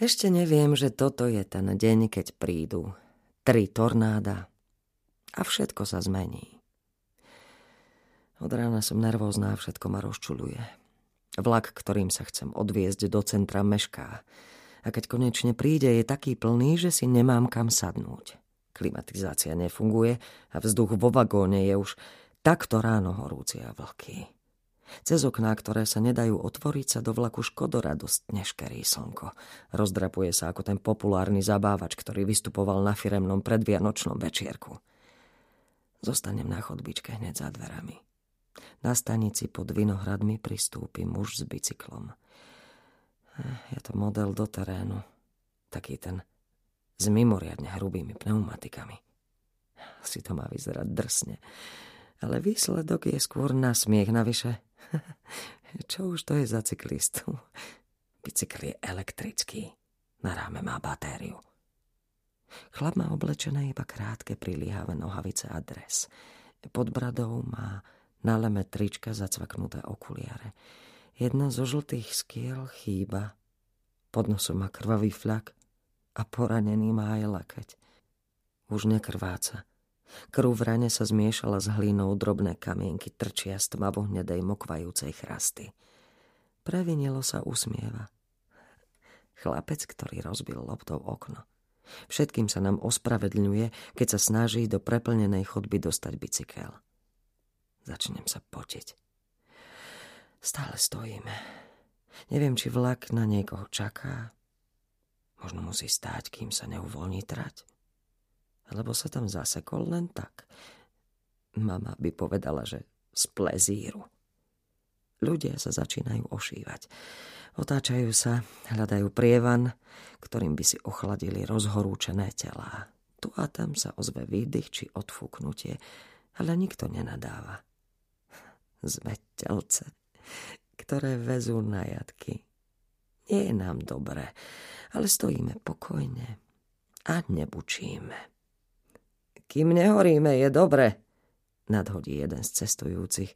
Ešte neviem, že toto je ten deň, keď prídu tri tornáda a všetko sa zmení. Od rána som nervózna a všetko ma rozčuluje. Vlak, ktorým sa chcem odviezť do centra, mešká. A keď konečne príde, je taký plný, že si nemám kam sadnúť. Klimatizácia nefunguje a vzduch vo vagóne je už takto ráno horúci a vlhký. Cez okná, ktoré sa nedajú otvoriť, sa do vlaku škodoradosť neškerí slnko. Rozdrapuje sa ako ten populárny zabávač, ktorý vystupoval na firemnom predvianočnom večierku. Zostanem na chodbičke hneď za dverami. Na stanici pod Vinohradmi pristúpi muž s bicyklom. Je to model do terénu. Taký ten s mimoriadne hrubými pneumatikami. Si to má vyzerať drsne. Ale výsledok je skôr na smiech navyše. Čo už to je za cyklistu? Bicykl je elektrický. Na ráme má batériu. Chlap má oblečené iba krátke priliehavé nohavice a dres. Pod bradou má na trička zacvaknuté okuliare. Jedna zo žltých skiel chýba. Pod nosom má krvavý flak a poranený má aj lakeť. Už nekrváca. Krv v rane sa zmiešala s hlínou, drobné kamienky trčia z tmavo hnedej mokvajúcej chrasty. Previnilo sa usmieva. Chlapec, ktorý rozbil loptou okno. Všetkým sa nám ospravedlňuje, keď sa snaží do preplnenej chodby dostať bicykel. Začnem sa potiť. Stále stojíme. Neviem, či vlak na niekoho čaká. Možno musí stáť, kým sa neuvoľní trať lebo sa tam zasekol len tak. Mama by povedala, že z plezíru. Ľudia sa začínajú ošívať. Otáčajú sa, hľadajú prievan, ktorým by si ochladili rozhorúčené telá. Tu a tam sa ozve výdych či odfúknutie, ale nikto nenadáva. Zvetelce, ktoré vezú na jatky. Nie je nám dobre, ale stojíme pokojne a nebučíme. Kým nehoríme, je dobre, nadhodí jeden z cestujúcich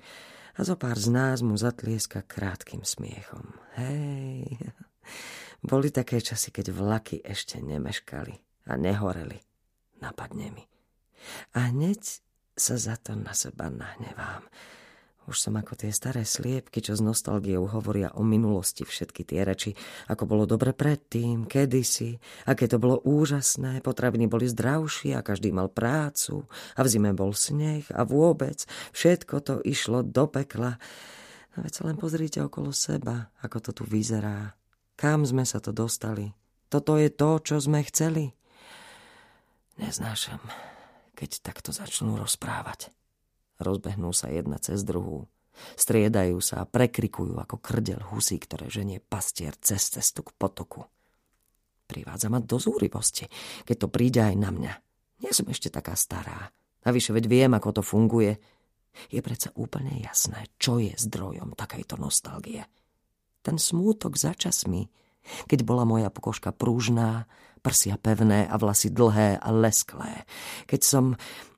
a zo pár z nás mu zatlieska krátkým smiechom. Hej, boli také časy, keď vlaky ešte nemeškali a nehoreli. Napadne mi. A hneď sa za to na seba nahnevám. Už som ako tie staré sliepky, čo s nostalgiou hovoria o minulosti všetky tie reči, ako bolo dobre predtým, kedysi, aké to bolo úžasné, potraviny boli zdravšie a každý mal prácu a v zime bol sneh a vôbec všetko to išlo do pekla. No veď sa len pozrite okolo seba, ako to tu vyzerá. Kam sme sa to dostali? Toto je to, čo sme chceli. Neznášam, keď takto začnú rozprávať. Rozbehnú sa jedna cez druhú. Striedajú sa a prekrikujú ako krdel husí, ktoré ženie pastier cez cestu k potoku. Privádza ma do zúrivosti, keď to príde aj na mňa. Nie som ešte taká stará. Navyše veď viem, ako to funguje. Je predsa úplne jasné, čo je zdrojom takejto nostalgie. Ten smútok za časmi, keď bola moja pokožka prúžná, prsia pevné a vlasy dlhé a lesklé. Keď som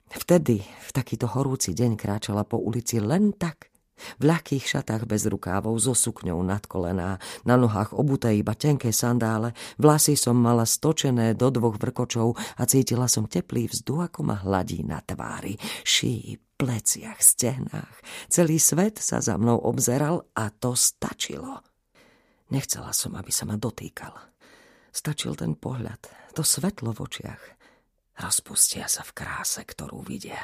Vtedy, v takýto horúci deň kráčala po ulici len tak, v ľahkých šatách bez rukávov, so sukňou nad kolená, na nohách obuté iba tenké sandále, vlasy som mala stočené do dvoch vrkočov a cítila som teplý vzduch, ako ma hladí na tvári, šíji, pleciach, stehnách. Celý svet sa za mnou obzeral a to stačilo. Nechcela som, aby sa ma dotýkal. Stačil ten pohľad, to svetlo v očiach. Rozpustia sa v kráse, ktorú vidia.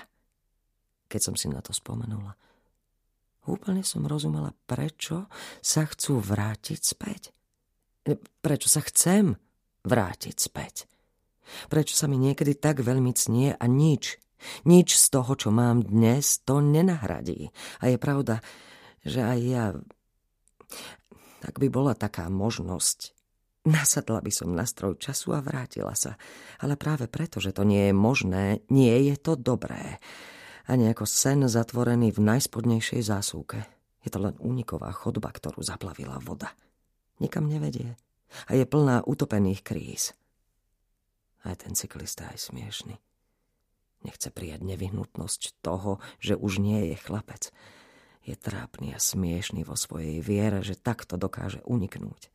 Keď som si na to spomenula, úplne som rozumela, prečo sa chcú vrátiť späť. Prečo sa chcem vrátiť späť. Prečo sa mi niekedy tak veľmi cnie a nič, nič z toho, čo mám dnes, to nenahradí. A je pravda, že aj ja... Tak by bola taká možnosť, Nasadla by som na stroj času a vrátila sa. Ale práve preto, že to nie je možné, nie je to dobré. A nejako sen zatvorený v najspodnejšej zásuvke. Je to len úniková chodba, ktorú zaplavila voda. Nikam nevedie. A je plná utopených kríz. Aj ten cyklista je smiešný. Nechce prijať nevyhnutnosť toho, že už nie je chlapec. Je trápny a smiešný vo svojej viere, že takto dokáže uniknúť.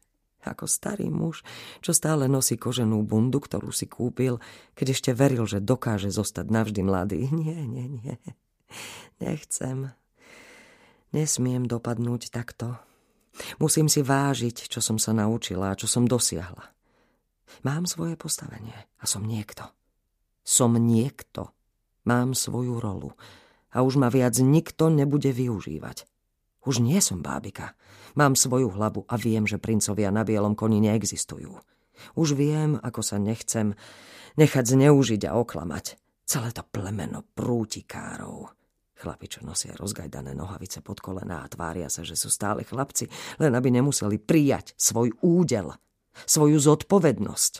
Ako starý muž, čo stále nosí koženú bundu, ktorú si kúpil, keď ešte veril, že dokáže zostať navždy mladý. Nie, nie, nie. Nechcem. Nesmiem dopadnúť takto. Musím si vážiť, čo som sa naučila a čo som dosiahla. Mám svoje postavenie a som niekto. Som niekto. Mám svoju rolu a už ma viac nikto nebude využívať. Už nie som bábika. Mám svoju hlavu a viem, že princovia na bielom koni neexistujú. Už viem, ako sa nechcem nechať zneužiť a oklamať. Celé to plemeno prútikárov. Chlapi, nosia rozgajdané nohavice pod kolená a tvária sa, že sú stále chlapci, len aby nemuseli prijať svoj údel, svoju zodpovednosť.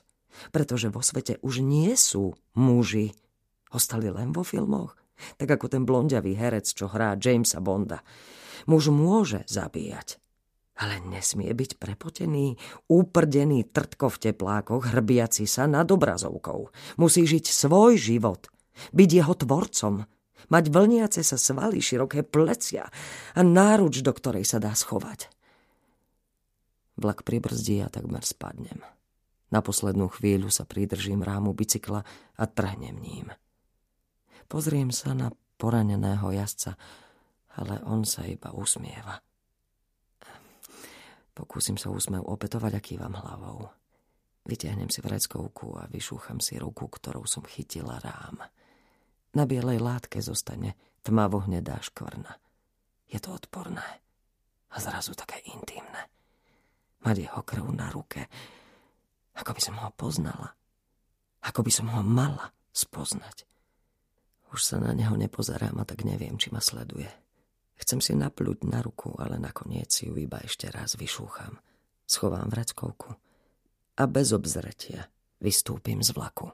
Pretože vo svete už nie sú muži. Ostali len vo filmoch. Tak ako ten blondiavý herec, čo hrá Jamesa Bonda. Muž môže zabíjať, ale nesmie byť prepotený, úprdený trtko v teplákoch, hrbiaci sa nad obrazovkou. Musí žiť svoj život, byť jeho tvorcom, mať vlniace sa svaly, široké plecia a náruč, do ktorej sa dá schovať. Vlak pribrzdí a takmer spadnem. Na poslednú chvíľu sa pridržím rámu bicykla a trhnem ním. Pozriem sa na poraneného jazdca, ale on sa iba usmieva. Pokúsim sa úsmev opätovať a kývam hlavou. Vytiahnem si vreckovku a vyšúcham si ruku, ktorou som chytila rám. Na bielej látke zostane tmavo hnedá škvrna. Je to odporné a zrazu také intimné. Mať jeho krv na ruke, ako by som ho poznala, ako by som ho mala spoznať. Už sa na neho nepozerám a tak neviem, či ma sleduje. Chcem si napľuť na ruku, ale nakoniec ju iba ešte raz vyšúcham. Schovám vreckovku a bez obzretia vystúpim z vlaku.